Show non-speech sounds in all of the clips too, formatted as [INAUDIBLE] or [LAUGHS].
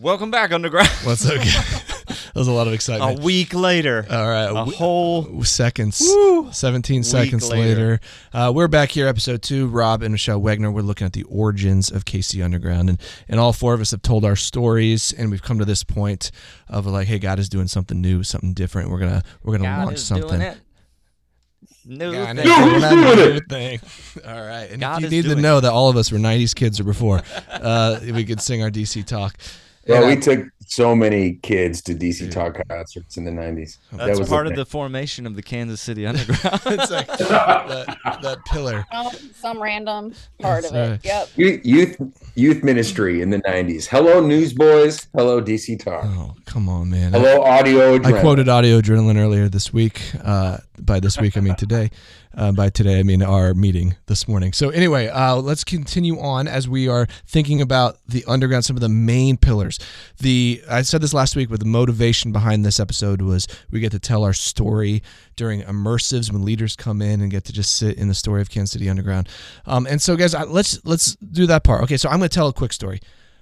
Welcome back, Underground. What's okay? [LAUGHS] that was a lot of excitement. a week later. All right, a w- whole seconds, Woo. 17 seconds later. later. Uh, we're back here, episode two. Rob and Michelle Wegner. We're looking at the origins of KC Underground, and and all four of us have told our stories, and we've come to this point of like, hey, God is doing something new, something different. We're gonna we're gonna God launch is something. doing it. New God thing. is doing that new thing. [LAUGHS] All right, and God if is you need to doing know that all of us were '90s kids or before, [LAUGHS] uh, we could sing our DC talk. Yeah, And, we uh, took so many kids to DC Talk concerts in the '90s. That's was part the of the formation of the Kansas City Underground. [LAUGHS] it's like [LAUGHS] that, that pillar. Some, some random part That's of it. Yep. Youth, youth youth ministry in the '90s. Hello, Newsboys. Hello, DC Talk. Oh, come on, man. Hello, Audio. I quoted Audio Adrenaline earlier this week. Uh, by this week, I mean today. Uh, by today, I mean our meeting this morning. So, anyway, uh, let's continue on as we are thinking about the underground, some of the main pillars. The I said this last week, but the motivation behind this episode was we get to tell our story during immersives when leaders come in and get to just sit in the story of Kansas City Underground. Um, and so, guys, let's let's do that part. Okay, so I'm going to tell a quick story.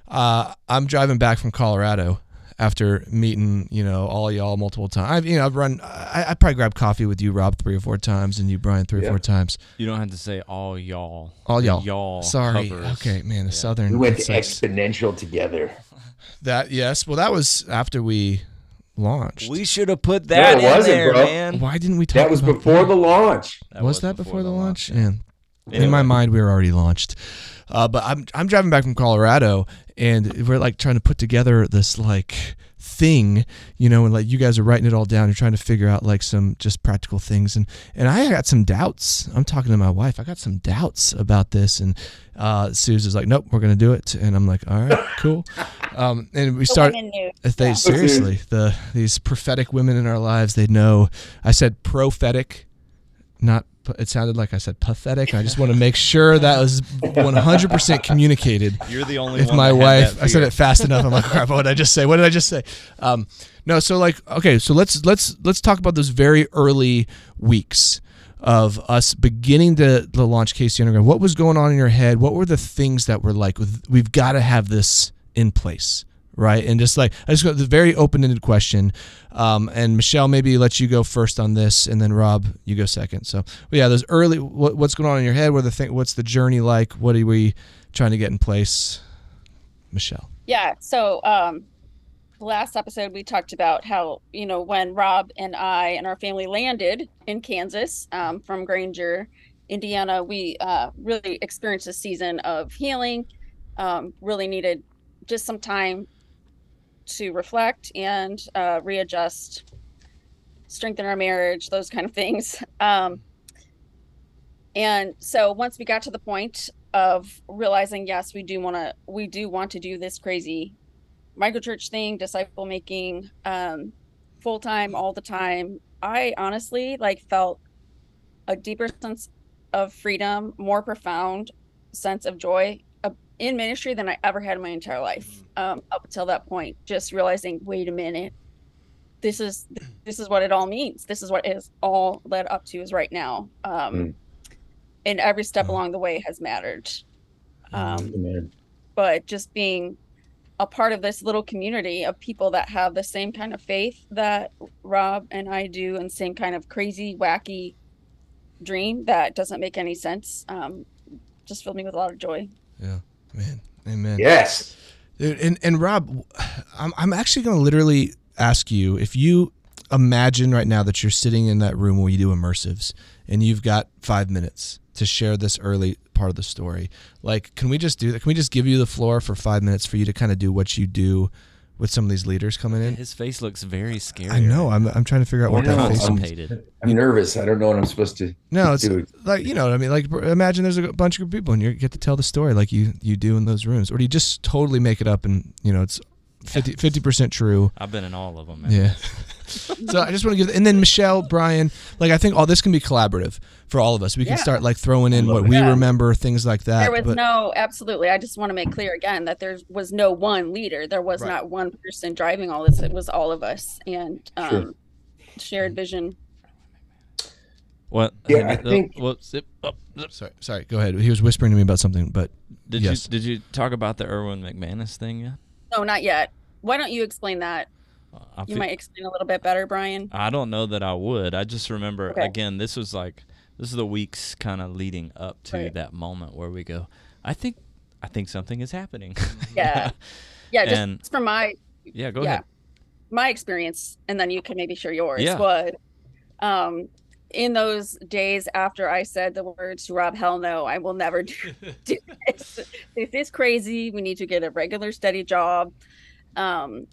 Uh, I'm driving back from Colorado after meeting, you know, all y'all multiple times. I've, you know, I've run. I, I probably grabbed coffee with you, Rob, three or four times, and you, Brian, three or four times. you don't have to say all y'all. All y'all. Y'all. Sorry. covers. Okay, man, the Yeah. southern. We went it's to like- exponential together. That yes. Well, that was after we launched. We should have put that it in there, bro. man. Why didn't we talk? That was about before that? the launch. was, that before, the launch? yeah. Man, in my mind, we were already launched. Uh, but I'm I'm driving back from Colorado, and we're like trying to put together this like thing, you know, and like you guys are writing it all down. You're trying to figure out like some just practical things, and and I got some doubts. I'm talking to my wife. I got some doubts about this, and uh, Susan's like, "Nope, we're gonna do it," and I'm like, "All right, cool." [LAUGHS] Um, and we start. women knew. If they Yeah. seriously the these prophetic women in our lives, they know. I said prophetic, not. It sounded like I said pathetic. I just [LAUGHS] want to make sure that was [LAUGHS] 100% communicated. You're the only If my wife, I said it fast enough. I'm like, crap. What did I just say? What did I just say? Um, no. So like, okay. So let's let's let's talk about those very early weeks of us beginning to, to launch KC Underground. What was going on in your head? What were the things that were like? We've got to have this in place, right? And just like I just got the very open-ended question. Um, and Michelle, maybe let you go first on this, and then Rob, you go second. So, yeah, those early. What, what's going on in your head? What the thing? What's the journey like? What are we trying to get in place? Michelle. Yeah. So, um, last episode we talked about how you know when Rob and I and our family landed in Kansas um, from Granger, Indiana, we uh, really experienced a season of healing. Um, really needed just some time to reflect and uh, readjust, strengthen our marriage, those kind of things. [LAUGHS] Um, and so once we got to the point of realizing, yes, we do want to, we do want to do this crazy microchurch thing, disciple making, um, full time, all the time. I honestly like felt a deeper sense of freedom, more profound sense of joy in ministry than I ever had in my entire life. Um, up until that point, just realizing, wait a minute, this is this is what it all means. This is what it is all led up to is right now. Um, Mm. And every step Mm. along the way has mattered. Um, Man. but just being a part of this little community of people that have the same kind of faith that Rob and I do, and same kind of crazy, wacky dream that doesn't make any sense, um, just filled me with a lot of joy. Yeah, man, amen. Yes. Dude, and and Rob, I'm I'm actually going to literally ask you if you imagine right now that you're sitting in that room where you do immersives and you've got five minutes to share this early part of the story. Like, can we just do that? Can we just give you the floor for five minutes for you to kind of do what you do with some of these leaders coming in? His face looks very scary. I know. I'm I'm trying to figure out what I that face I'm- I'm nervous. I don't know what I'm supposed to No, it's do. like you know what I mean. Like imagine there's a bunch of people and you get to tell the story like you you do in those rooms, or do you just totally make it up and you know it's 50 percent true? I've been in all of them. Man. Yeah. [LAUGHS] so I just want to give, and then Michelle, Brian, like I think all this can be collaborative for all of us. We can Yeah. start like throwing in what we Yeah. remember, things like that. there was but no, absolutely. I just want to make clear again that there was no one leader. There was Right. not one person driving all this. It was all of us and um, Sure. shared vision. What? Yeah, I uh, think- What? zip, oh, zip. sorry, sorry. Go ahead. He was whispering to me about something, but Did Yes. you did you talk about the Erwin McManus thing yet? No, not yet. why don't you explain that? I You feel- might explain a little bit better, Brian. I don't know that I would. I just remember Okay. again. This was like this is the weeks kind of leading up to Right. that moment where we go. I think I think something is happening. [LAUGHS] Yeah. Yeah, just And- from my yeah. Go yeah, ahead. my experience, and then you can maybe share yours. Yeah. Was um, in those days after I said the words to Rob, hell no, I will never do, [LAUGHS] do this. This is crazy. We need to get a regular, steady job, um,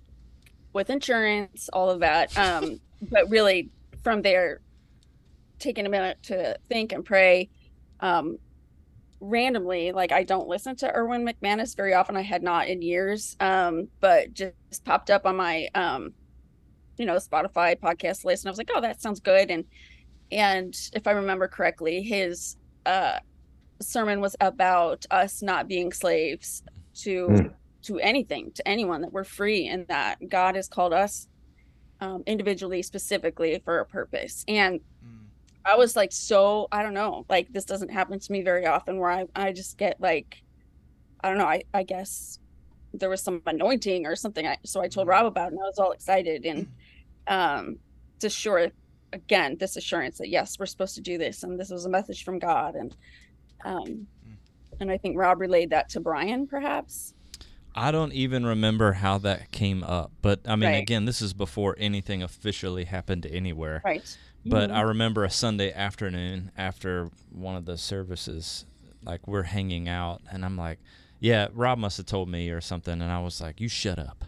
with insurance, all of that. Um, [LAUGHS] but really, from there, taking a minute to think and pray. Um, randomly like i don't listen to erwin mcmanus very often i had not in years um but just popped up on my um you know spotify podcast list and i was like oh that sounds good and and if i remember correctly his uh sermon was about us not being slaves to Mm. to anything to anyone that we're free and that god has called us um, individually specifically for a purpose. And I was like so I don't know like this doesn't happen to me very often where I I just get like I don't know I I guess there was some anointing or something I, so I told Rob about it and I was all excited and um just sure again this assurance that yes we're supposed to do this and this was a message from God and um and I think Rob relayed that to Brian perhaps I don't even remember how that came up, but I mean, Right. again, this is before anything officially happened anywhere. right But Mhm. I remember a Sunday afternoon after one of the services, like we're hanging out, and I'm like, "Yeah, Rob must have told me or something," and I was like, "You shut up,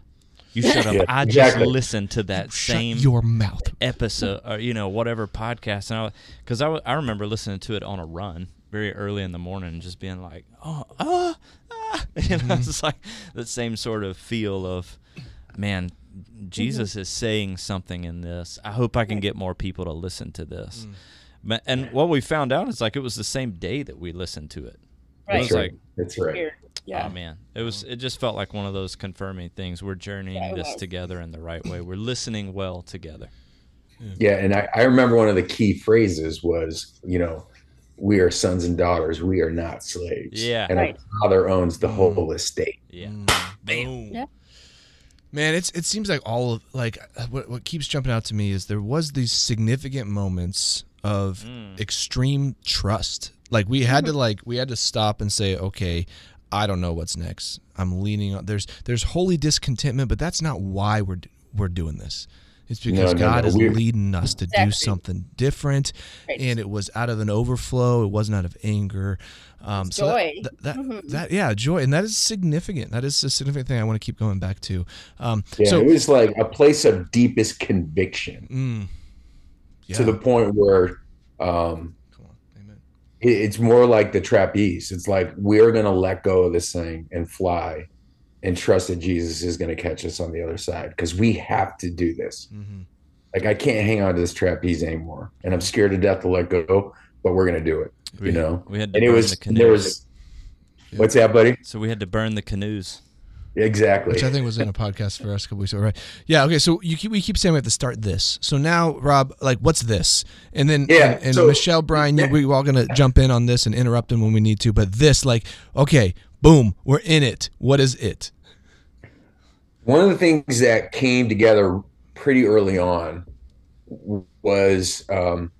you shut up." Yeah, I exactly. just listened to that Shut same your mouth. episode, or you know, whatever podcast, and I because I, w- I remember listening to it on a run very early in the morning, just being like, "Oh, ah, ah," [LAUGHS] you know, it's like the same sort of feel of, man. Jesus is saying something in this. I hope I can get more people to listen to this. Ma- And what we found out is like it was the same day that we listened to it. It was That's like, right. That's right. Weird. yeah oh man, it was. It just felt like one of those confirming things. We're journeying Yeah, this was. together in the right way. We're listening well together. Yeah, and I, I remember one of the key phrases was, you know, we are sons and daughters. We are not slaves. Yeah. and Right. our father owns the whole estate. Yeah. Bam. Yeah. Man, it's it seems like all of like uh, what what keeps jumping out to me is there was these significant moments of Mm. extreme trust. Like we had to like we had to stop and say, okay, I don't know what's next. I'm leaning on there's there's holy discontentment, but that's not why we're we're doing this. It's because no, God no, is leading us to do something different, Right. and it was out of an overflow. It wasn't out of anger. Um, so that- Joy. that, that, Mhm. that yeah, joy, and that is significant. That is a significant thing I want to keep going back to. Um, Yeah, so it was like a place of deepest conviction Mm. Yeah. to the point where um, Come on. Amen. it- it's more like the trapeze. It's like we're going to let go of this thing and fly and trust that Jesus is going to catch us on the other side because we have to do this. hmm Like I can't hang on to this trapeze anymore, and I'm scared to death to let go. But we're going to do it. We, You know, we had to and it burn was the canoes. there was. Yeah. What's that, buddy? so we had to burn the canoes. Exactly. Which I think was in a podcast for us a couple weeks ago, right? Yeah. Okay. So you keep, we keep saying we have to start this. So now, Rob, like, what's this? And then, Yeah, and, and so- Michelle, Brian, you, we're all gonna jump in on this and interrupt them when we need to. But this, like, okay, boom, we're in it. What is it? One of the things that came together pretty early on was um,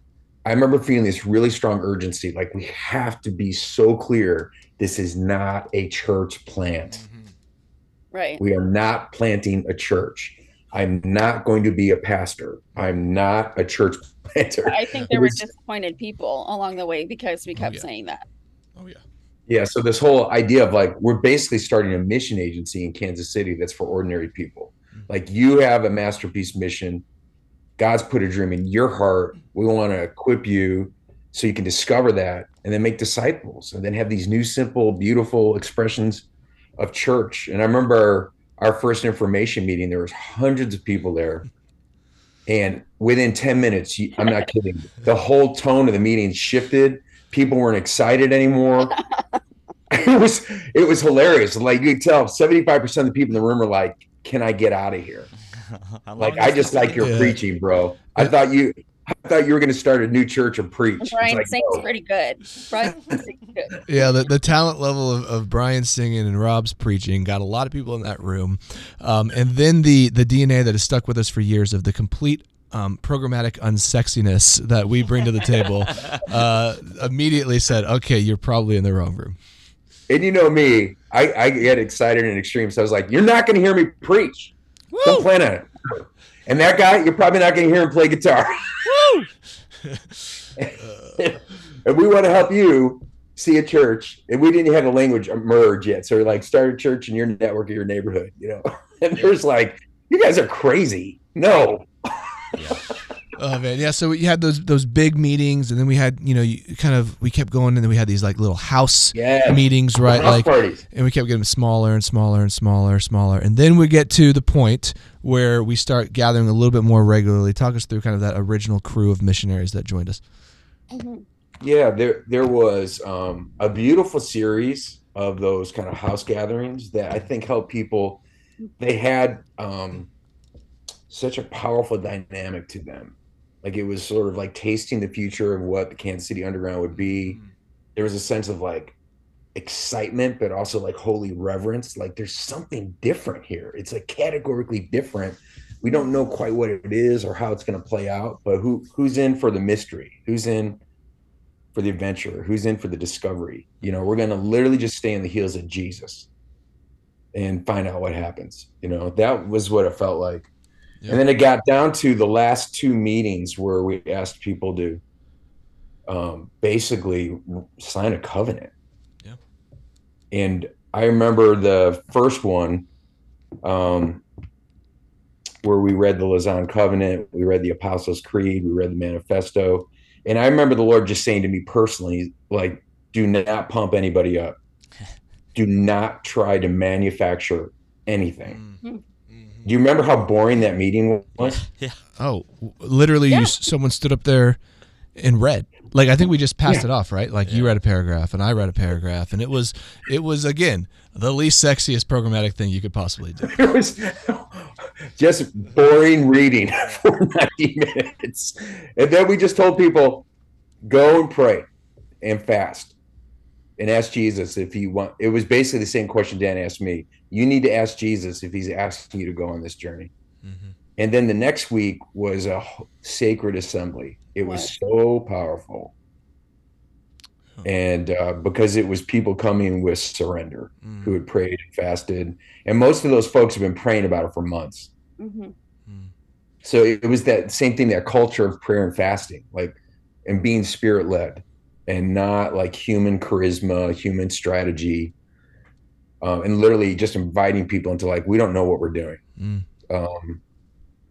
I remember feeling this really strong urgency like, we have to be so clear this is not a church plant. Right We are not planting a church. I'm not going to be a pastor. I'm not a church [LAUGHS] planter. I think there were disappointed people along the way because we Oh, kept yeah. saying that Oh yeah. Yeah. So this whole idea of like we're basically starting a mission agency in Kansas City that's for ordinary people. Mhm. Like you have a masterpiece mission. God's put a dream in your heart. We want to equip you so you can discover that and then make disciples and then have these new, simple, beautiful expressions of church. And I remember our first information meeting, there was hundreds of people there. And within 10 minutes, I'm not kidding, the whole tone of the meeting shifted. People weren't excited anymore. [LAUGHS] it was it was hilarious. Like you could tell 75% of the people in the room are like, Can I get out of here? [LAUGHS] Like I just like your Yeah. preaching, bro. I thought you I thought you were going to start a new church or preach. And Brian like, sings no. pretty good. Brian sings good. [LAUGHS] Yeah, the, the talent level of, of Brian singing and Rob's preaching got a lot of people in that room. Um, and then the the DNA that has stuck with us for years of the complete um, programmatic unsexiness that we bring to the table [LAUGHS] uh, immediately said, okay, you're probably in the wrong room. And you know me, I, I get excited and extreme. So I was like, you're not going to hear me preach. Don't plan on it. And that guy, you're probably not going to hear him play guitar. [LAUGHS] and we want to help you see a church. And we didn't have the language merge yet. So we're like, start a church in your network of your neighborhood, you know? [LAUGHS] And there's like, you guys are crazy. No. Oh man, yeah. So you had those those big meetings, and then we had you know you kind of we kept going, and then we had these like little house Yeah. meetings, right? House Like parties. and we kept getting smaller and smaller and smaller, and smaller, and then we get to the point where we start gathering a little bit more regularly. Talk us through kind of that original crew of missionaries that joined us. Mhm. Yeah, there there was um, a beautiful series of those kind of house gatherings that I think helped people. They had um, such a powerful dynamic to them. Like it was sort of like tasting the future of what the Kansas City Underground would be. Mm. There was a sense of like excitement, but also like holy reverence. Like there's something different here. It's like categorically different. We don't know quite what it is or how it's going to play out, but who who's in for the mystery? Who's in for the adventure? Who's in for the discovery? You know, we're going to literally just stay on the heels of Jesus and find out what happens. You know, that was what it felt like. Yeah. And then it got down to the last two meetings where we asked people to um, basically sign a covenant. Yeah. And I remember the first one um, where we read the Lausanne Covenant, we read the Apostles' Creed, we read the Manifesto. And I remember the Lord just saying to me personally, like, do not pump anybody up. [LAUGHS] Do not try to manufacture anything. Do you remember how boring that meeting was? [LAUGHS] Yeah. Oh, literally, Yeah. you, someone stood up there and read. Like I think we just passed Yeah. it off, right? Like you read a paragraph and I read a paragraph, and it was it was again the least sexiest programmatic thing you could possibly do. [LAUGHS] It was just boring reading [LAUGHS] for 90 minutes. And then we just told people go and pray and fast and ask Jesus if he want it was basically the same question Dan asked me. You need to ask Jesus if he's asking you to go on this journey. And then the next week was a sacred assembly. It was so powerful. And uh, because it was people coming with surrender who had prayed and fasted. And most of those folks have been praying about it for months. Mhm. So it was that same thing, that culture of prayer and fasting, like, and being spirit led and not like human charisma, human strategy. Um, and literally just inviting people into like, we don't know what we're doing. Mm. Um,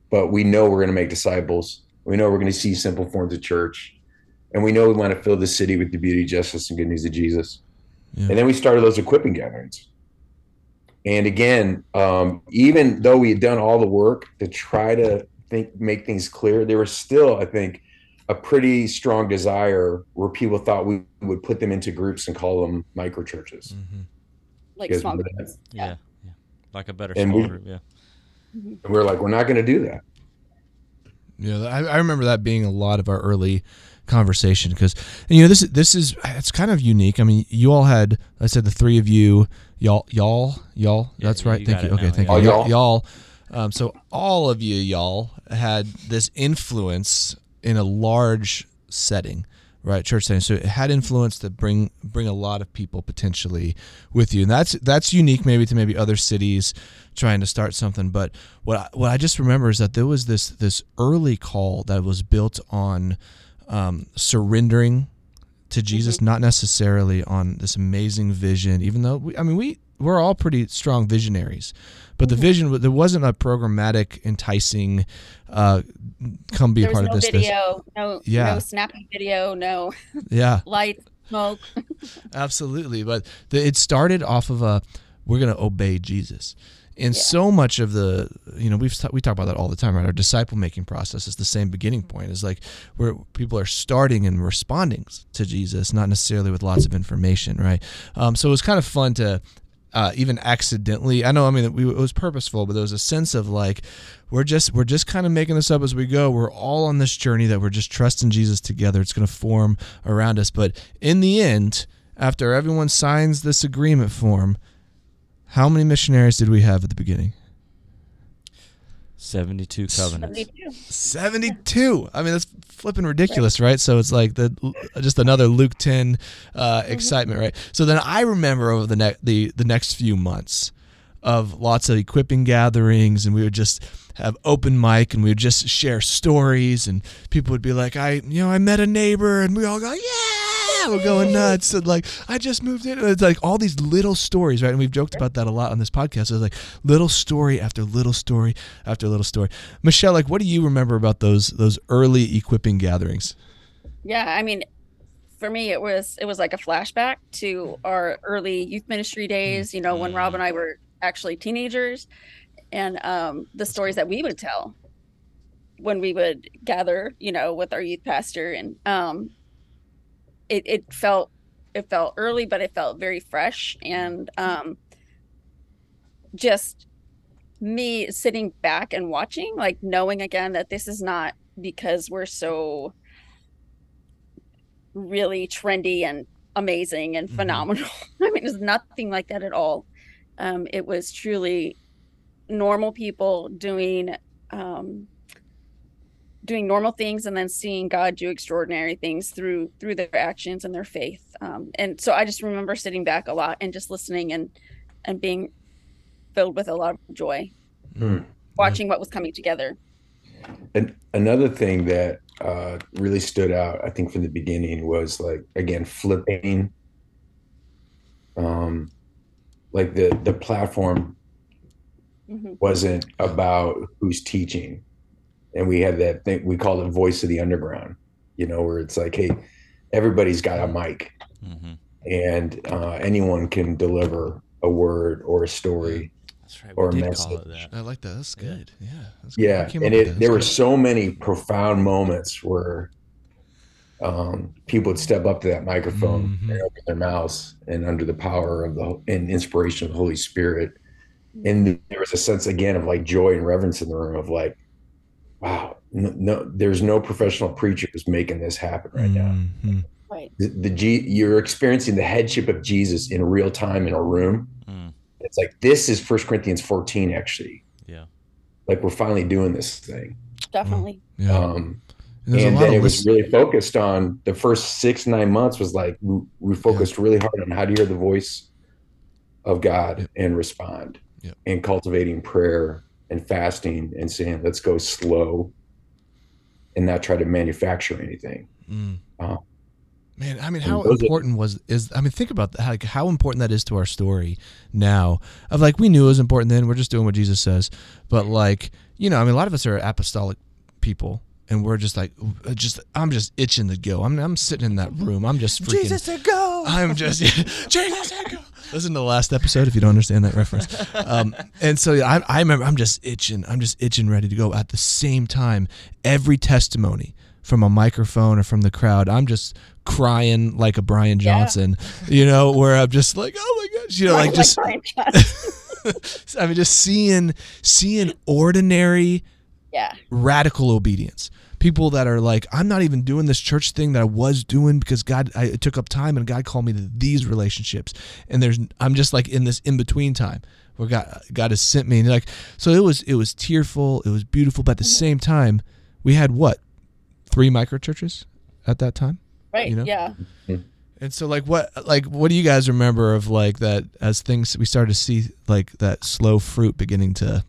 but we know we're going to make disciples. We know we're going to see simple forms of church. And we know we want to fill the city with the beauty, justice, and good news of Jesus. Yeah. And then we started those equipping gatherings. And again, um, even though we had done all the work to try to think, make things clear, there was still, I think, a pretty strong desire where people thought we would put them into groups and call them micro churches. Like Yes, small groups. Yeah. yeah. Like a better And small we- group. Yeah. And we are like, we're not going to do that. Yeah, I, I remember that being a lot of our early conversation because you know this is this is it's kind of unique. I mean, you all had I said the three of you, y'all, y'all, y'all. Yeah, that's right. you Thank you. Okay, now, thank yeah. you. All Y'all. y'all. Um, so all of you, y'all, had this influence in a large setting, right? Church setting. So it had influence to bring bring a lot of people potentially with you, and that's that's unique maybe to maybe other cities trying to start something. But what I, what I just remember is that there was this this early call that was built on um, surrendering to Jesus, not necessarily on this amazing vision. Even though we, I mean, we we're all pretty strong visionaries, but the vision there wasn't a programmatic, enticing. Uh, come be There a part no of this. this- video, no Yeah. no snappy video, no [LAUGHS] yeah, [LAUGHS] light, smoke. [LAUGHS] absolutely. But the, it started off of a we're going to obey Jesus. And Yeah. so much of the, you know, we've we talk about that all the time, right? Our disciple making process is the same beginning point. Is like where people are starting and responding to Jesus, not necessarily with lots of information, right? Um, so it was kind of fun to uh, even accidentally. I know. I mean, it was purposeful, but there was a sense of like we're just we're just kind of making this up as we go. We're all on this journey that we're just trusting Jesus together. It's going to form around us, but in the end, after everyone signs this agreement form, how many missionaries did we have at the beginning? 72 covenants. 72. 72 i mean that's flipping ridiculous right so it's like the just another luke 10 uh, excitement right so then i remember over the next the the next few months of lots of equipping gatherings and we would just have open mic and we would just share stories and people would be like i you know i met a neighbor and we all go yeah we're going nuts. And like i just moved in. And it's like all these little stories right? And we've joked about that a lot on this podcast. It's like little story after little story after little story. Michelle like what do you remember about those those early equipping gatherings? Yeah, I mean, for me, it was it was like a flashback to our early youth ministry days. You know, when Rob and I were actually teenagers, and um, the stories that we would tell when we would gather. You know, with our youth pastor, and um, it it felt it felt early, but it felt very fresh, and um, just me sitting back and watching, like knowing again that this is not because we're so really trendy and amazing and Mhm. phenomenal. [LAUGHS] I mean, it's nothing like that at all. Um, it was truly normal people doing um, doing normal things and then seeing God do extraordinary things through through their actions and their faith. Um, and so I just remember sitting back a lot and just listening and and being filled with a lot of joy, Hmm. watching what was coming together. And another thing that uh, really stood out, I think, from the beginning was like again flipping, um, like the the platform Mhm. wasn't about who's teaching, and we had that thing we call it voice of the underground, you know, where it's like, hey, everybody's got a mic, hmm and uh, anyone can deliver a word or a story. That's right. Or we did call it message. i like that that's good yeah that's Yeah, came and it that. there were That's so many profound moments where um, people would step up to that microphone Mhm. and open their mouths, and under the power of the and inspiration of the Holy Spirit, and there was a sense again of like joy and reverence in the room of like, wow, no, no there's no professional preacher who's making this happen right now. Mhm. Right. The, the G, you're experiencing the headship of Jesus in real time in a room. Mm, It's like this is First Corinthians 14 actually. yeah. Like we're finally doing this thing. Definitely. yeah Um, And and then it was lis- really focused on the first six nine months was like we, we focused really hard on how to hear the voice of god Yep. and respond Yep. and cultivating prayer and fasting and saying let's go slow and not try to manufacture anything Mm. Uh, Man, I mean, how important was is? I mean, think about that. Like, how important that is to our story now. Of like, we knew it was important then. We're just doing what Jesus says. But like, you know, I mean, a lot of us are apostolic people, and we're just like, uh, just I'm just itching to go. I'm I'm sitting in that room. I'm just freaking. Jesus said go. I'm just [LAUGHS] Jesus said go. Listen to the last episode if you don't understand that reference. Um, and so I, I remember I'm just itching. I'm just itching, ready to go. At the same time, every testimony from a microphone or from the crowd, I'm just crying like a Brian Yeah. Johnson. You know, where I'm just like, oh my gosh, you know, like just Brian [LAUGHS] I mean, just seeing seeing ordinary yeah. radical obedience. People that are like, I'm not even doing this church thing that I was doing because God, I, it took up time and God called me to these relationships. And there's, I'm just like in this in between time where God, God has sent me. And like, so it was, it was tearful, it was beautiful, but at the mm-hmm. same time, we had what, three micro churches at that time. Right. You know? Yeah. Mm-hmm. And so like what, like what do you guys remember of like that as things we started to see like that slow fruit beginning to,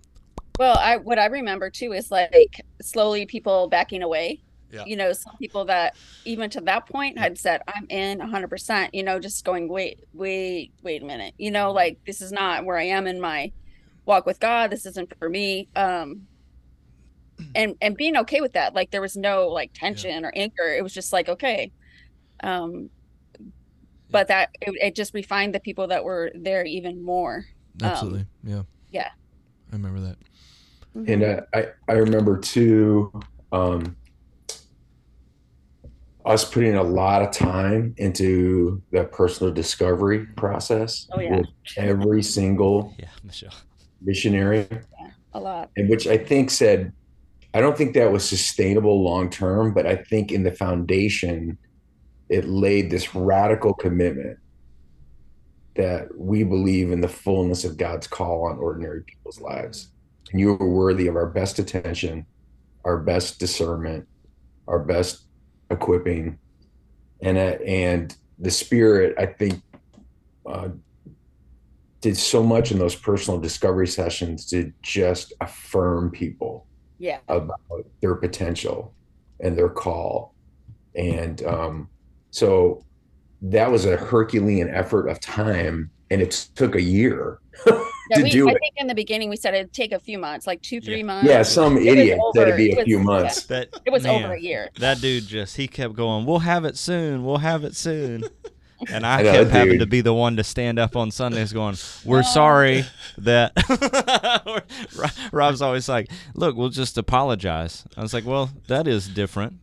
Well, I what I remember too is like slowly people backing away. Yeah. You know, some people that even to that point had said, "I'm in 100." percent You know, just going, "Wait, wait, wait a minute." You know, like this is not where I am in my walk with God. This isn't for me. Um, and and being okay with that. Like there was no like tension or anger. It was just like okay. Um, but that it, it just refined the people that were there even more. absolutely. yeah. yeah. I remember that. And uh, I, I remember too um, us putting a lot of time into that personal discovery process Oh, yeah. with every single [LAUGHS] Yeah, Michelle. missionary, a lot. and which I think said, I don't think that was sustainable long term, but I think in the foundation, it laid this radical commitment that we believe in the fullness of God's call on ordinary people's lives. And you are worthy of our best attention, our best discernment, our best equipping, and uh, and the Spirit. I think uh, did so much in those personal discovery sessions to just affirm people Yeah. about their potential and their call. And um, so that was a Herculean effort of time, and it took a year [LAUGHS] Yeah, to we, do I it. think in the beginning we said it'd take a few months, like two, three Yeah. months. Yeah, some It was idiot said it'd be it a was- few yeah. months. That It was man, over a year. That dude just he kept going. We'll have it soon. We'll have it soon. [LAUGHS] And I, I know, kept having to be the one to stand up on Sundays, going, "We're oh. sorry that." [LAUGHS] Rob's always like, "Look, we'll just apologize." I was like, "Well, that is different."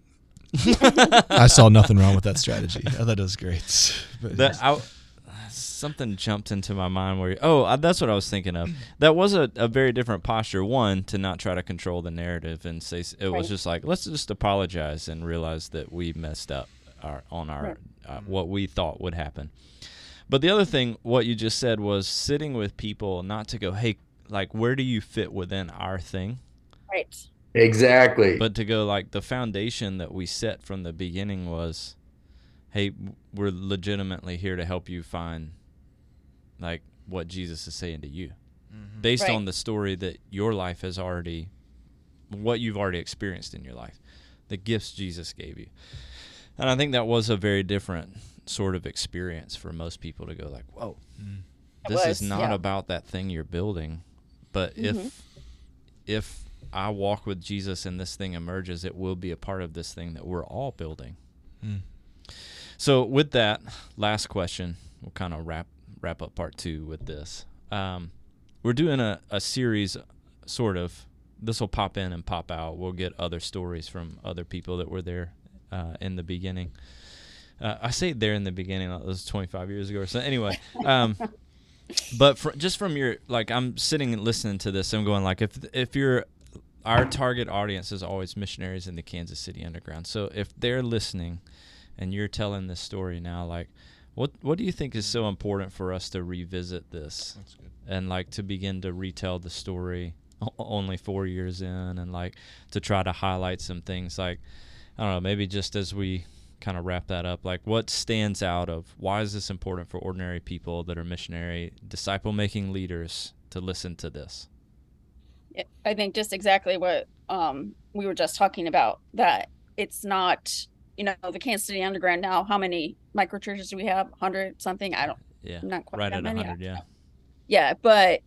[LAUGHS] I saw nothing wrong with that strategy. I thought it was great. But That I, something jumped into my mind where oh that's what I was thinking of. [CLEARS THROAT] That was a, a very different posture. One to not try to control the narrative and say s- it was just like let's just apologize and realize that we messed up our on our Right. uh, what we thought would happen. But the other thing, what you just said was sitting with people, not to go, hey, like where do you fit within our thing, Right. Exactly. but to go like the foundation that we set from the beginning was hey we're legitimately here to help you find like what jesus is saying to you based Right. on the story that your life has already what you've already experienced in your life the gifts jesus gave you and i think that was a very different sort of experience for most people to go like whoa It this was, is not yeah. about that thing you're building but Mhm. if if i walk with jesus and this thing emerges it will be a part of this thing that we're all building Mm. so with that last question we'll kind of wrap wrap up part two with this. Um, we're doing a, a series sort of. This will pop in and pop out. We'll get other stories from other people that were there uh, in the beginning. Uh, i say there in the beginning that was 25 years ago or so. Anyway [LAUGHS] um, but fr- just from your like i'm sitting and listening to this i'm going like if if you're our target audience is always missionaries in the kansas city underground. So if they're listening and you're telling this story now like what what do you think is so important for us to revisit this That's good. and like to begin to retell the story only four years in and like to try to highlight some things like i don't know maybe just as we kind of wrap that up like what stands out of why is this important for ordinary people that are missionary disciple making leaders to listen to this Yeah, I think just exactly what um, we were just talking about that it's not, you know, the Kansas City Underground now, how many micro churches do we have? 100 something? I don't, yeah not quite right at 100 yeah Yeah, but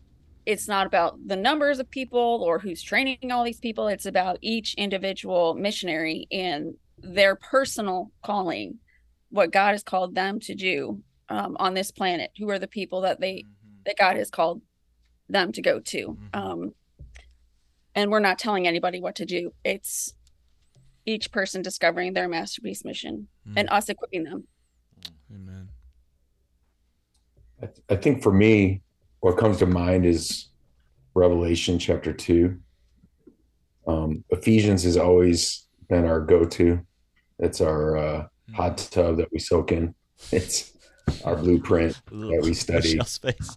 it's not about the numbers of people or who's training all these people. It's about each individual missionary and their personal calling, what God has called them to do um, on this planet. Who are the people that they that God has called them to go to? Mhm. Um, and we're not telling anybody what to do. It's each person discovering their masterpiece mission and us equipping them. Amen. I, th- I think for me, what comes to mind is Revelation chapter two. Um, Ephesians has always been our go-to. It's our uh, hot tub that we soak in. [LAUGHS] It's our blueprint [LAUGHS] that we [LAUGHS] study. Michelle's face.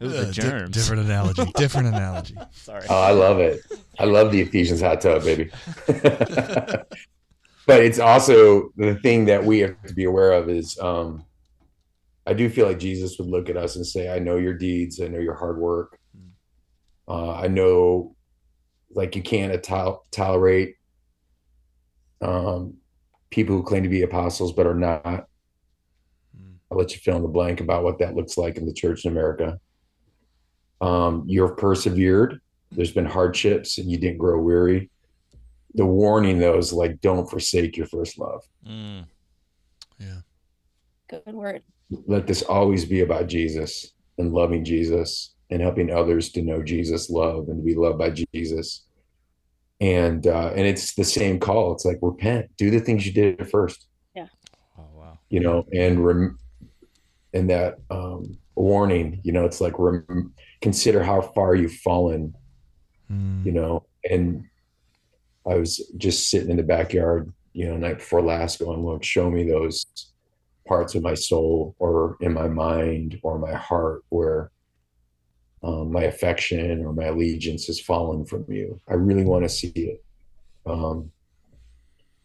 it was Uh, the di- germs different analogy. [LAUGHS] Different analogy. sorry Oh, I love it. I love the Ephesians hot tub, baby. but it's also the thing that we have to be aware of is um, I do feel like Jesus would look at us and say, I know your deeds, I know your hard work. Uh, I know like you can't tol- tolerate um, people who claim to be apostles but are not. I'll let you fill in the blank about what that looks like in the church in America. Um, you've persevered. There's been hardships and you didn't grow weary. The warning though is like, don't forsake your first love. Mm, Yeah. Good word. Let this always be about Jesus and loving Jesus and helping others to know Jesus' love and to be loved by Jesus. and uh, and it's the same call. It's like repent, do the things you did at first. Yeah. Oh wow. You know, and rem- and that um, warning. You know, it's like rem- consider how far you've fallen. Mm. You know, and I was just sitting in the backyard, you know, night before last, going, "Lord, show me those parts of my soul or in my mind or my heart where." Um, my affection or my allegiance has fallen from you. I really want to see it. Um,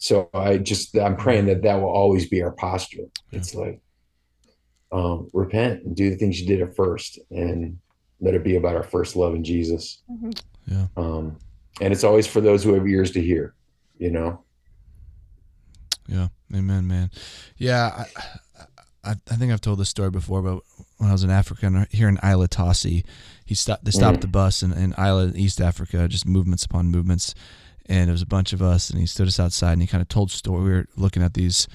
so I just I'm praying that that will always be our posture. It's like um, repent and do the things you did at first, and let it be about our first love in Jesus. Mhm. Yeah. Um, and it's always for those who have ears to hear. You know. Yeah, amen, man. Yeah, I, I, I think I've told this story before, but when I was in Africa and here in Aila Tasse, he stopped. They stopped Mm. the bus in, in Isla, East Africa, just movements upon movements, and it was a bunch of us, and he stood us outside and he kind of told story. We were looking at these.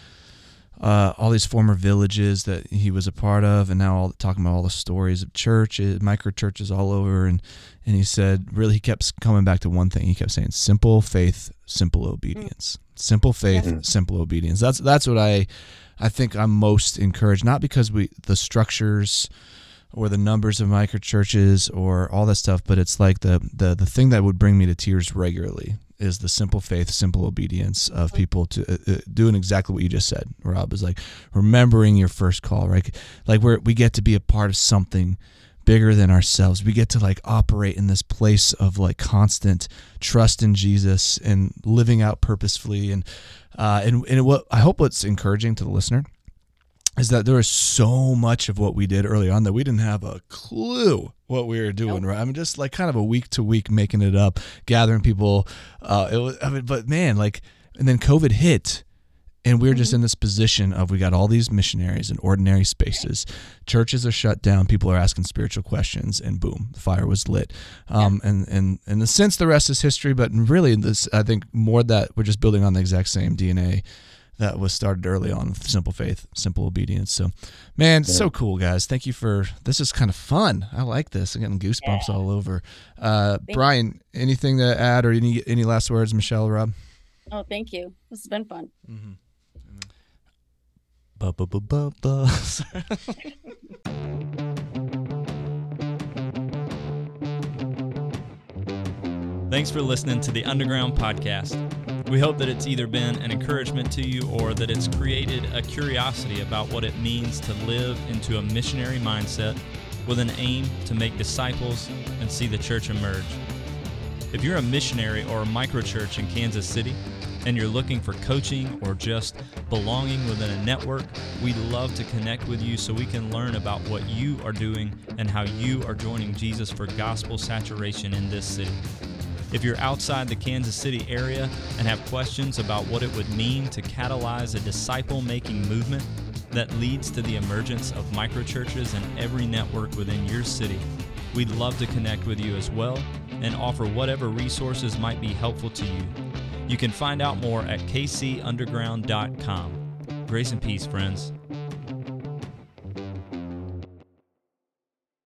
Uh, all these former villages that he was a part of, and now all talking about all the stories of churches, micro churches all over, and and he said, really, he kept coming back to one thing. He kept saying, "Simple faith, simple obedience. Simple faith, Mhm. simple obedience." That's that's what I, I think I'm most encouraged. Not because we the structures, or the numbers of micro churches, or all that stuff, but it's like the the the thing that would bring me to tears regularly is the simple faith, simple obedience of people to uh, uh, doing exactly what you just said. Rob is like remembering your first call, right? Like where we get to be a part of something bigger than ourselves. We get to like operate in this place of like constant trust in Jesus and living out purposefully. And uh, and and what I hope what's encouraging to the listener is that there is so much of what we did early on that we didn't have a clue what we were doing. Nope. Right? I mean, just like kind of a week to week making it up, gathering people. Uh, it was, I mean, but man, like, and then COVID hit. And we're just in this position of we got all these missionaries in ordinary spaces. Churches are shut down. People are asking spiritual questions, and boom, the fire was lit. Um, And and in a sense, the rest is history. But really, this I think more that we're just building on the exact same DNA that was started early on with simple faith, simple obedience. So, man, it's so cool, guys. Thank you for this. Is kind of fun. I like this. I'm getting goosebumps all over. Uh, Thank Brian, anything to add or any any last words, Michelle, Rob? Oh, thank you. This has been fun. Ba ba ba ba ba. [LAUGHS] Thanks for listening to the Underground Podcast. We hope that it's either been an encouragement to you or that it's created a curiosity about what it means to live into a missionary mindset with an aim to make disciples and see the church emerge. If you're a missionary or a microchurch in Kansas City and you're looking for coaching or just belonging within a network, we'd love to connect with you so we can learn about what you are doing and how you are joining Jesus for gospel saturation in this city. If you're outside the Kansas City area and have questions about what it would mean to catalyze a disciple making movement that leads to the emergence of microchurches in every network within your city, we'd love to connect with you as well and offer whatever resources might be helpful to you. You can find out more at kcunderground.com. Grace and peace, friends.